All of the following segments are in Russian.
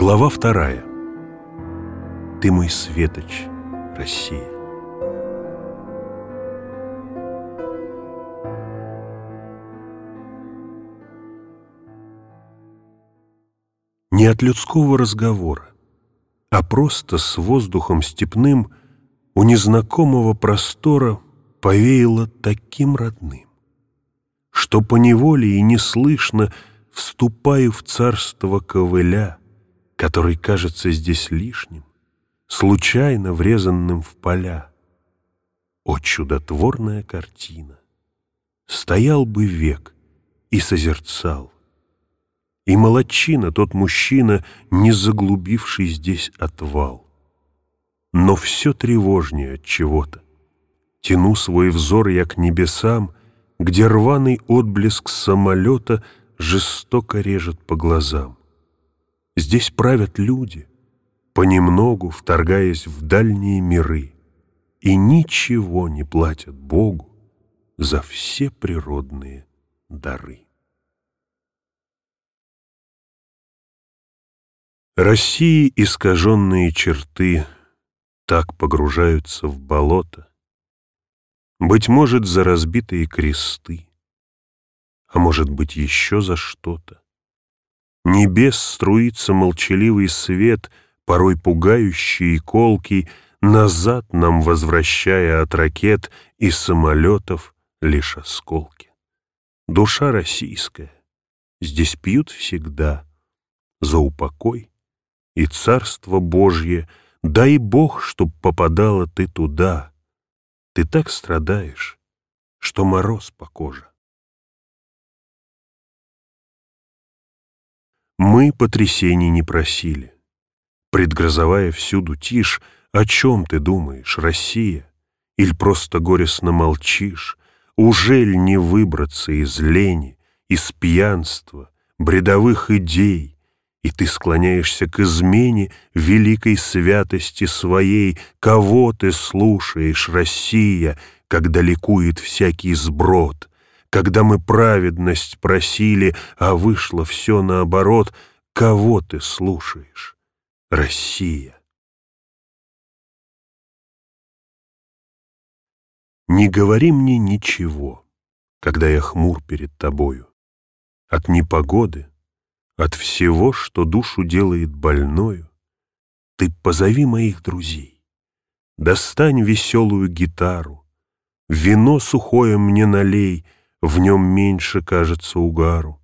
Глава вторая. Ты мой светоч, Россия. Не от людского разговора, а просто с воздухом степным у незнакомого простора повеяло таким родным, что поневоле и неслышно вступаю в царство ковыля, который кажется здесь лишним, случайно врезанным в поля. О, чудотворная картина! Стоял бы век и созерцал. И молодчина тот мужчина, не заглубивший здесь отвал. Но все тревожнее от чего-то. Тяну свой взор я к небесам, где рваный отблеск самолета жестоко режет по глазам. Здесь правят люди, понемногу вторгаясь в дальние миры, и ничего не платят Богу за все природные дары. России искаженные черты так погружаются в болото, быть может, за разбитые кресты, а может быть, еще за что-то. Небес струится молчаливый свет, порой пугающий и назад нам возвращая от ракет и самолетов лишь осколки. Душа российская, здесь пьют всегда за упокой и царство Божье, дай Бог, чтоб попадала ты туда. Ты так страдаешь, что мороз по коже. Мы потрясений не просили. Предгрозовая всюду тишь, о чем ты думаешь, Россия? Или просто горестно молчишь? Ужель не выбраться из лени, из пьянства, бредовых идей, и ты склоняешься к измене великой святости своей? Кого ты слушаешь, Россия, когда ликует всякий сброд? Когда мы праведность просили, а вышло все наоборот, кого ты слушаешь? Россия. Не говори мне ничего, когда я хмур перед тобою. От непогоды, от всего, что душу делает больною, ты позови моих друзей, достань веселую гитару, вино сухое мне налей — в нем меньше кажется угару.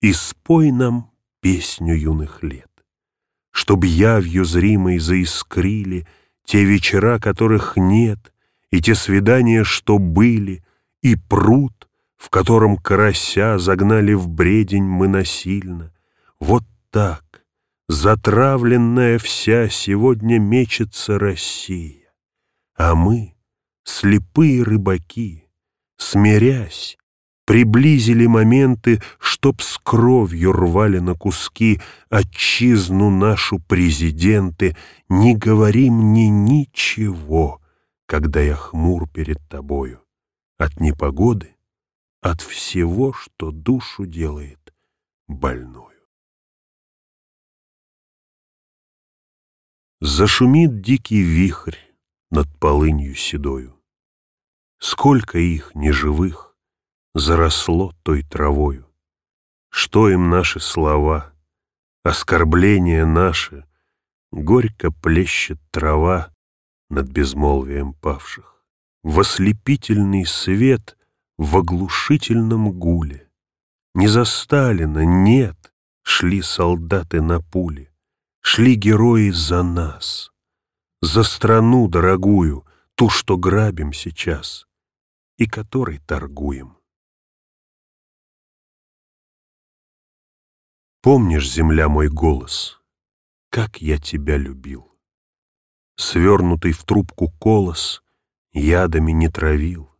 И спой нам песню юных лет, Чтоб явью зримой заискрили Те вечера, которых нет, И те свидания, что были, И пруд, в котором карася Загнали в бредень мы насильно. Вот так, затравленная вся, Сегодня мечется Россия, А мы, слепые рыбаки, Смирясь, приблизили моменты, чтоб с кровью рвали на куски отчизну нашу президенты. Не говори мне ничего, когда я хмур перед тобою. От непогоды, от всего, что душу делает больную. Зашумит дикий вихрь над полынью седою. Сколько их неживых, заросло той травою. Что им наши слова, оскорбления наши, горько плещет трава над безмолвием павших. В ослепительный свет в оглушительном гуле. Не за Сталина, нет, шли солдаты на пуле, шли герои за нас, за страну дорогую, ту, что грабим сейчас и которой торгуем. Помнишь, земля, мой голос, как я тебя любил? Свернутый в трубку колос ядами не травил.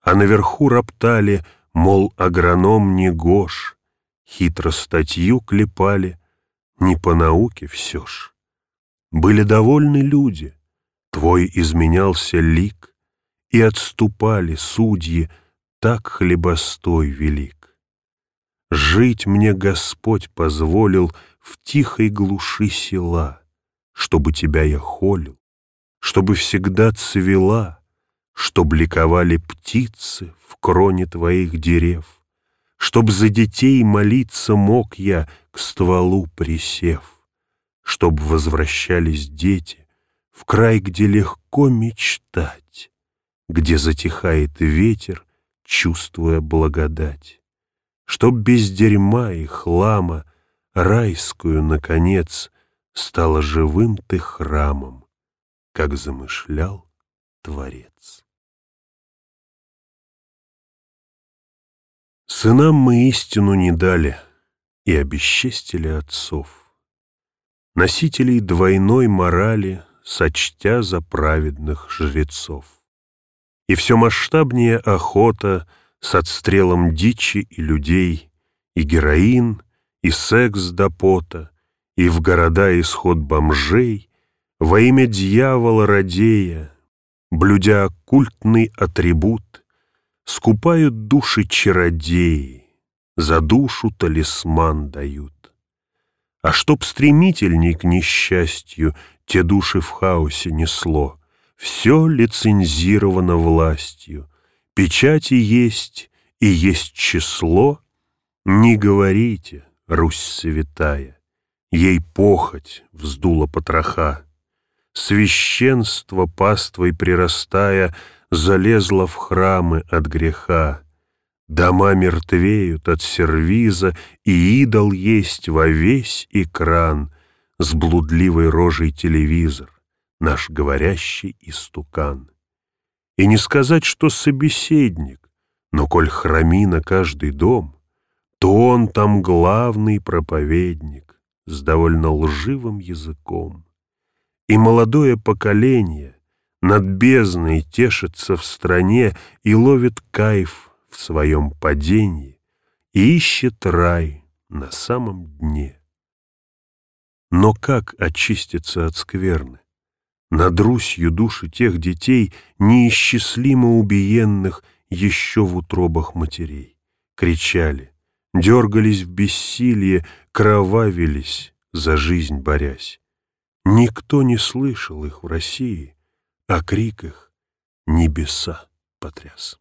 А наверху роптали, мол, агроном не гош, Хитро статью клепали, не по науке все ж. Были довольны люди, твой изменялся лик, И отступали судьи, так хлебостой велик. Жить мне Господь позволил в тихой глуши села, чтобы тебя я холил, чтобы всегда цвела, чтоб ликовали птицы в кроне твоих дерев, чтоб за детей молиться мог я, к стволу присев, чтоб возвращались дети в край, где легко мечтать, где затихает ветер, чувствуя благодать, чтоб без дерьма и хлама райскую, наконец, стала живым ты храмом, как замышлял Творец. Сынам мы истину не дали и обесчестили отцов, Носителей двойной морали, сочтя за праведных жрецов. И все масштабнее охота с отстрелом дичи и людей, И героин, и секс до пота, И в города исход бомжей, Во имя дьявола радея, Блюдя оккультный атрибут, Скупают души чародеи, За душу талисман дают. А чтоб стремительней к несчастью Те души в хаосе несло, Все лицензировано властью, Печати есть и есть число. Не говорите, Русь святая, Ей похоть вздула потроха. Священство, паствой прирастая, залезла в храмы от греха. Дома мертвеют от сервиза, и идол есть во весь экран, с блудливой рожей телевизор, наш говорящий истукан. И не сказать, что собеседник, но коль храми на каждый дом, то он там главный проповедник с довольно лживым языком. И молодое поколение над бездной тешится в стране и ловит кайф в своем падении и ищет рай на самом дне. Но как очиститься от скверны? Над Русью души тех детей, неисчислимо убиенных еще в утробах матерей, кричали, дергались в бессилие, кровавились, за жизнь борясь. Никто не слышал их в России, а крик их небеса потряс.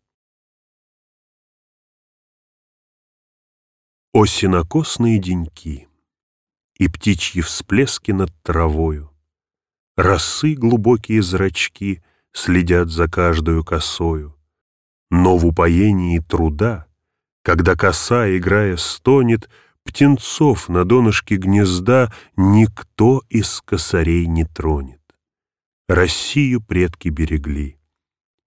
О синокосные деньки и птичьи всплески над травою, Росы глубокие зрачки следят за каждую косою, Но в упоении труда, когда коса, играя, стонет, Птенцов на донышке гнезда никто из косарей не тронет. Россию предки берегли,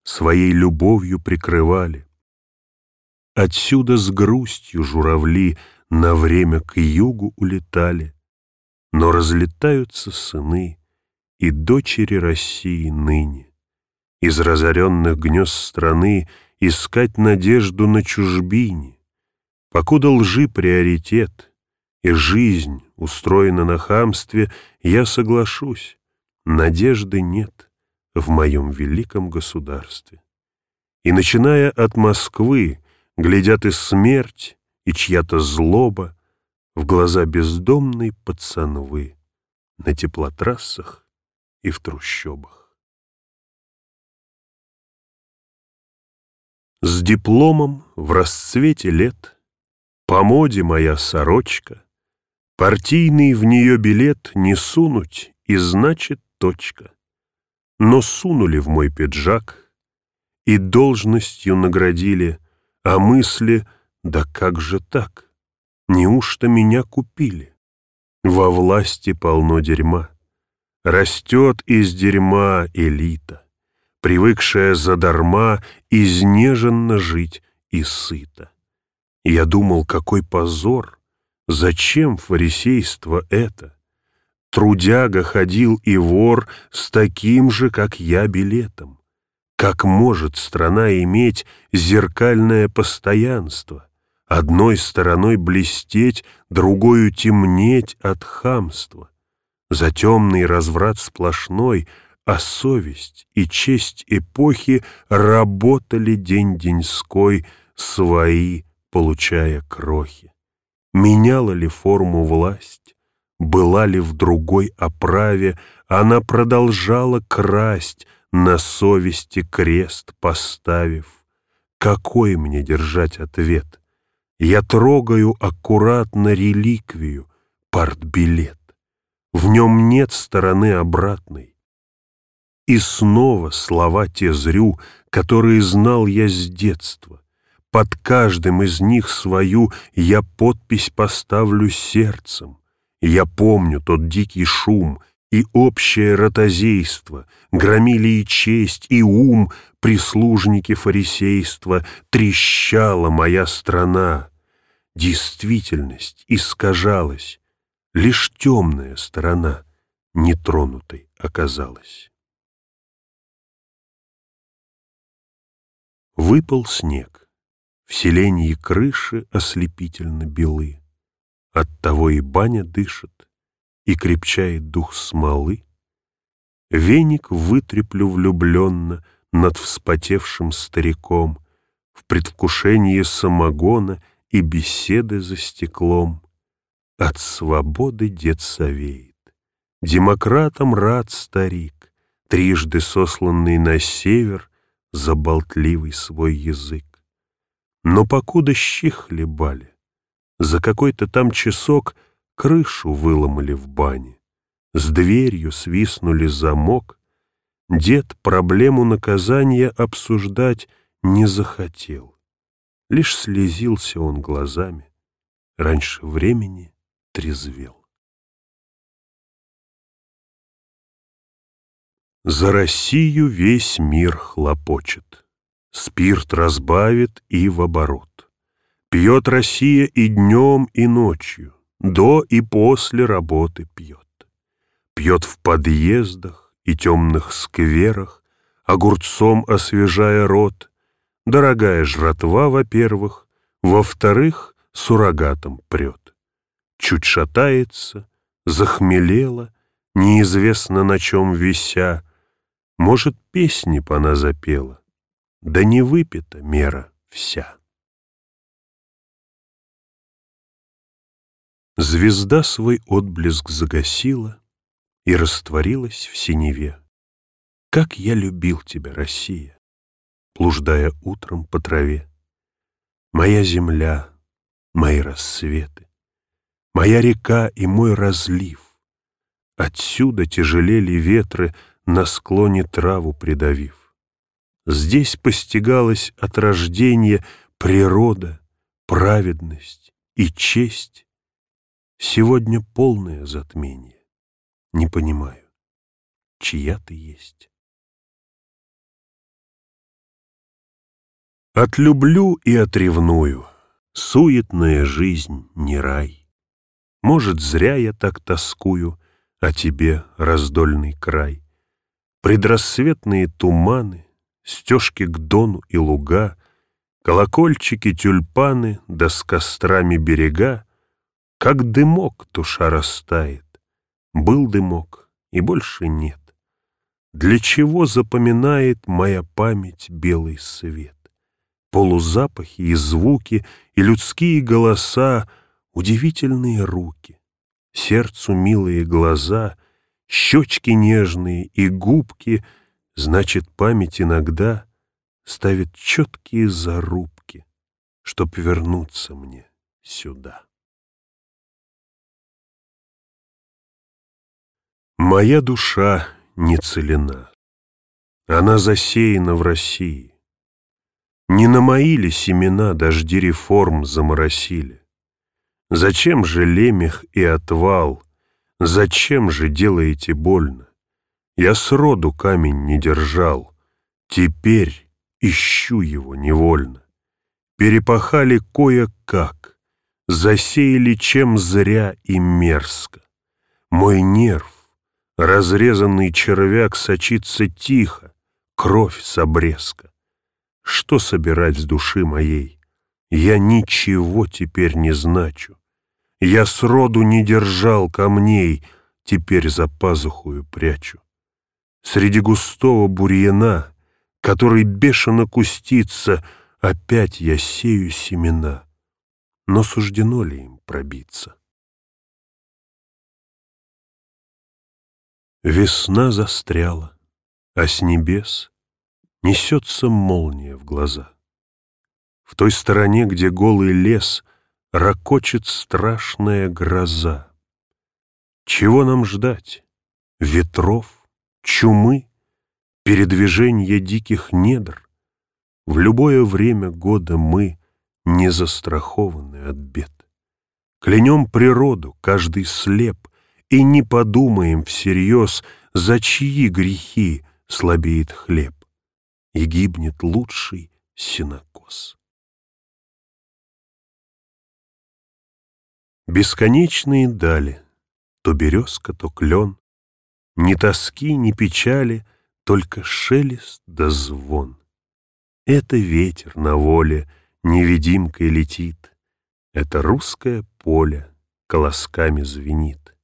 своей любовью прикрывали. Отсюда с грустью журавли на время к югу улетали, но разлетаются сыны и дочери России ныне. Из разоренных гнезд страны искать надежду на чужбине, покуда лжи приоритет и жизнь устроена на хамстве, я соглашусь, надежды нет в моем великом государстве. И, начиная от Москвы, глядят и смерть, и чья-то злоба в глаза бездомной пацанвы на теплотрассах и в трущобах. С дипломом в расцвете лет, по моде моя сорочка, партийный в нее билет не сунуть, и значит точка. Но сунули в мой пиджак и должностью наградили, а мысли, да как же так? Неужто меня купили? Во власти полно дерьма. Растет из дерьма элита, привыкшая задарма изнеженно жить и сыто. Я думал, какой позор, зачем фарисейство это? Трудяга ходил и вор с таким же, как я, билетом. Как может страна иметь зеркальное постоянство, одной стороной блестеть, другою темнеть от хамства? За темный разврат сплошной, а совесть и честь эпохи работали день-деньской свои, получая крохи. Меняла ли форму власть? была ли в другой оправе, она продолжала красть, на совести крест поставив. Какой мне держать ответ? Я трогаю аккуратно реликвию, партбилет. В нем нет стороны обратной. И снова слова те зрю, которые знал я с детства. Под каждым из них свою я подпись поставлю сердцем. Я помню тот дикий шум и общее ротозейство, громили и честь, и ум, прислужники фарисейства, трещала моя страна. Действительность искажалась, лишь темная сторона нетронутой оказалась. Выпал снег, в селении крыши ослепительно белы, Оттого и баня дышит, и крепчает дух смолы. Веник вытреплю влюбленно над вспотевшим стариком В предвкушении самогона и беседы за стеклом. От свободы дед совеет, демократам рад старик, Трижды сосланный на север за болтливый свой язык. Но покуда щи хлебали, за какой-то там часок крышу выломали в бане, с дверью свистнули замок. Дед проблему наказания обсуждать не захотел. Лишь слезился он глазами, раньше времени трезвел. За Россию весь мир хлопочет, Спирт разбавит и в оборот. Пьет Россия и днем, и ночью, До и после работы пьет. Пьет в подъездах и темных скверах, Огурцом освежая рот. Дорогая жратва, во-первых, Во-вторых, суррогатом прет. Чуть шатается, захмелела, Неизвестно на чем вися, Может, песни б она запела, Да не выпита мера вся. Звезда свой отблеск загасила И растворилась в синеве. Как я любил тебя, Россия, Блуждая утром по траве. Моя земля, мои рассветы, Моя река и мой разлив. Отсюда тяжелели ветры, На склоне траву придавив. Здесь постигалась от рождения Природа, праведность и честь, Сегодня полное затмение. Не понимаю, чья ты есть. Отлюблю и отревную, Суетная жизнь не рай. Может, зря я так тоскую О тебе, раздольный край. Предрассветные туманы, Стежки к дону и луга, Колокольчики, тюльпаны, Да с кострами берега как дымок душа растает. Был дымок, и больше нет. Для чего запоминает моя память белый свет? Полузапахи и звуки, и людские голоса, удивительные руки, сердцу милые глаза, щечки нежные и губки, значит, память иногда ставит четкие зарубки, чтоб вернуться мне сюда. Моя душа не целена. Она засеяна в России. Не на мои ли семена дожди реформ заморосили? Зачем же лемех и отвал? Зачем же делаете больно? Я сроду камень не держал, Теперь ищу его невольно. Перепахали кое-как, Засеяли чем зря и мерзко. Мой нерв Разрезанный червяк сочится тихо, кровь с обрезка. Что собирать с души моей? Я ничего теперь не значу. Я сроду не держал камней, теперь за пазухою прячу. Среди густого бурьяна, который бешено кустится, опять я сею семена. Но суждено ли им пробиться? Весна застряла, а с небес Несется молния в глаза. В той стороне, где голый лес, Рокочет страшная гроза. Чего нам ждать? Ветров? Чумы? Передвижения диких недр? В любое время года мы Не застрахованы от бед. Клянем природу, каждый слеп, И не подумаем всерьез, За чьи грехи слабеет хлеб И гибнет лучший синокос. Бесконечные дали, То березка, то клен, Ни тоски, ни печали, Только шелест да звон. Это ветер на воле Невидимкой летит, Это русское поле Колосками звенит.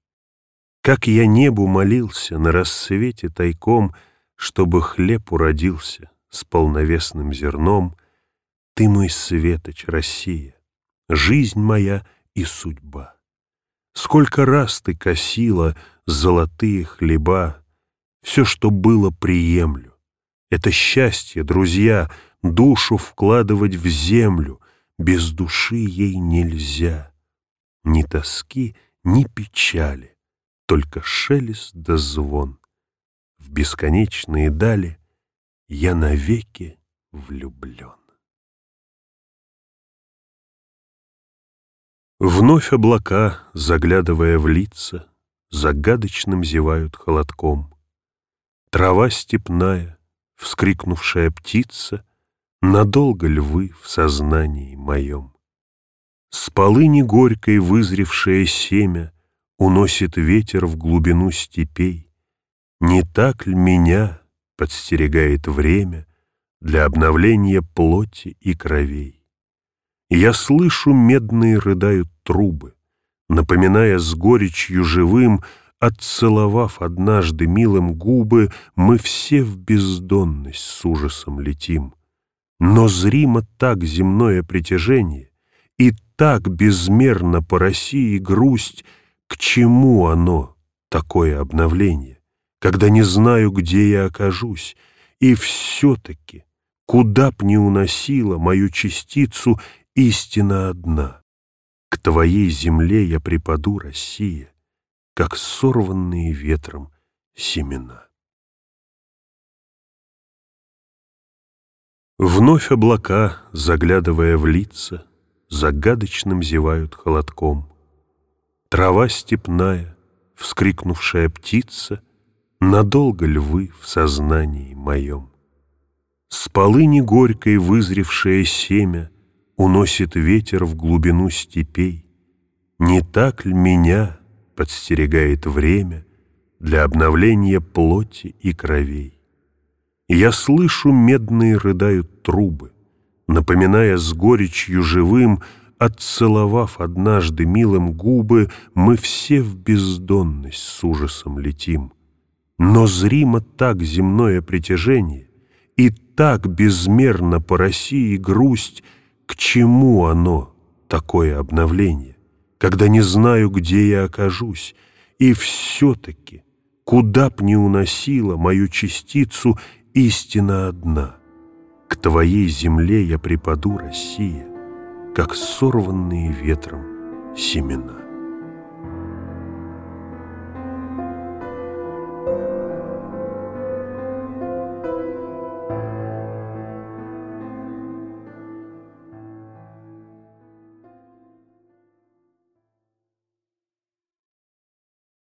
Как я небу молился На рассвете тайком, Чтобы хлеб уродился С полновесным зерном, Ты мой светоч, Россия, Жизнь моя и судьба. Сколько раз ты косила золотые хлеба, Все, что было, приемлю. Это счастье, друзья, душу вкладывать в землю, Без души ей нельзя. Ни тоски, ни печали, Только шелест да звон. В бесконечные дали Я навеки влюблен. Вновь облака, заглядывая в лица, Загадочным зевают холодком. Трава степная, вскрикнувшая птица, Надолго львы в сознании моем. С полыни горькой вызревшее семя Уносит ветер в глубину степей. Не так ли меня подстерегает время Для обновления плоти и кровей? Я слышу, медные рыдают трубы, Напоминая с горечью живым, Отцеловав однажды милым губы, Мы все в бездонность с ужасом летим. Но зримо так земное притяжение, И так безмерно по России грусть, К чему оно, такое обновление, Когда не знаю, где я окажусь, И все-таки, куда б ни уносила Мою частицу истина одна. К твоей земле я припаду, Россия, как сорванные ветром семена. Вновь облака, заглядывая в лица, Загадочным зевают холодком. Трава степная, вскрикнувшая птица, Надолго львы в сознании моем. С полыни горькой вызревшее семя Уносит ветер в глубину степей. Не так ли меня подстерегает время Для обновления плоти и кровей? Я слышу, медные рыдают трубы, Напоминая с горечью живым, Отцеловав однажды милым губы, Мы все в бездонность с ужасом летим. Но зримо так земное притяжение, И так безмерно по России грусть, к чему оно, такое обновление, когда не знаю, где я окажусь, и все-таки, куда б ни уносила мою частицу, истина одна. К твоей земле я припаду, Россия, как сорванные ветром семена.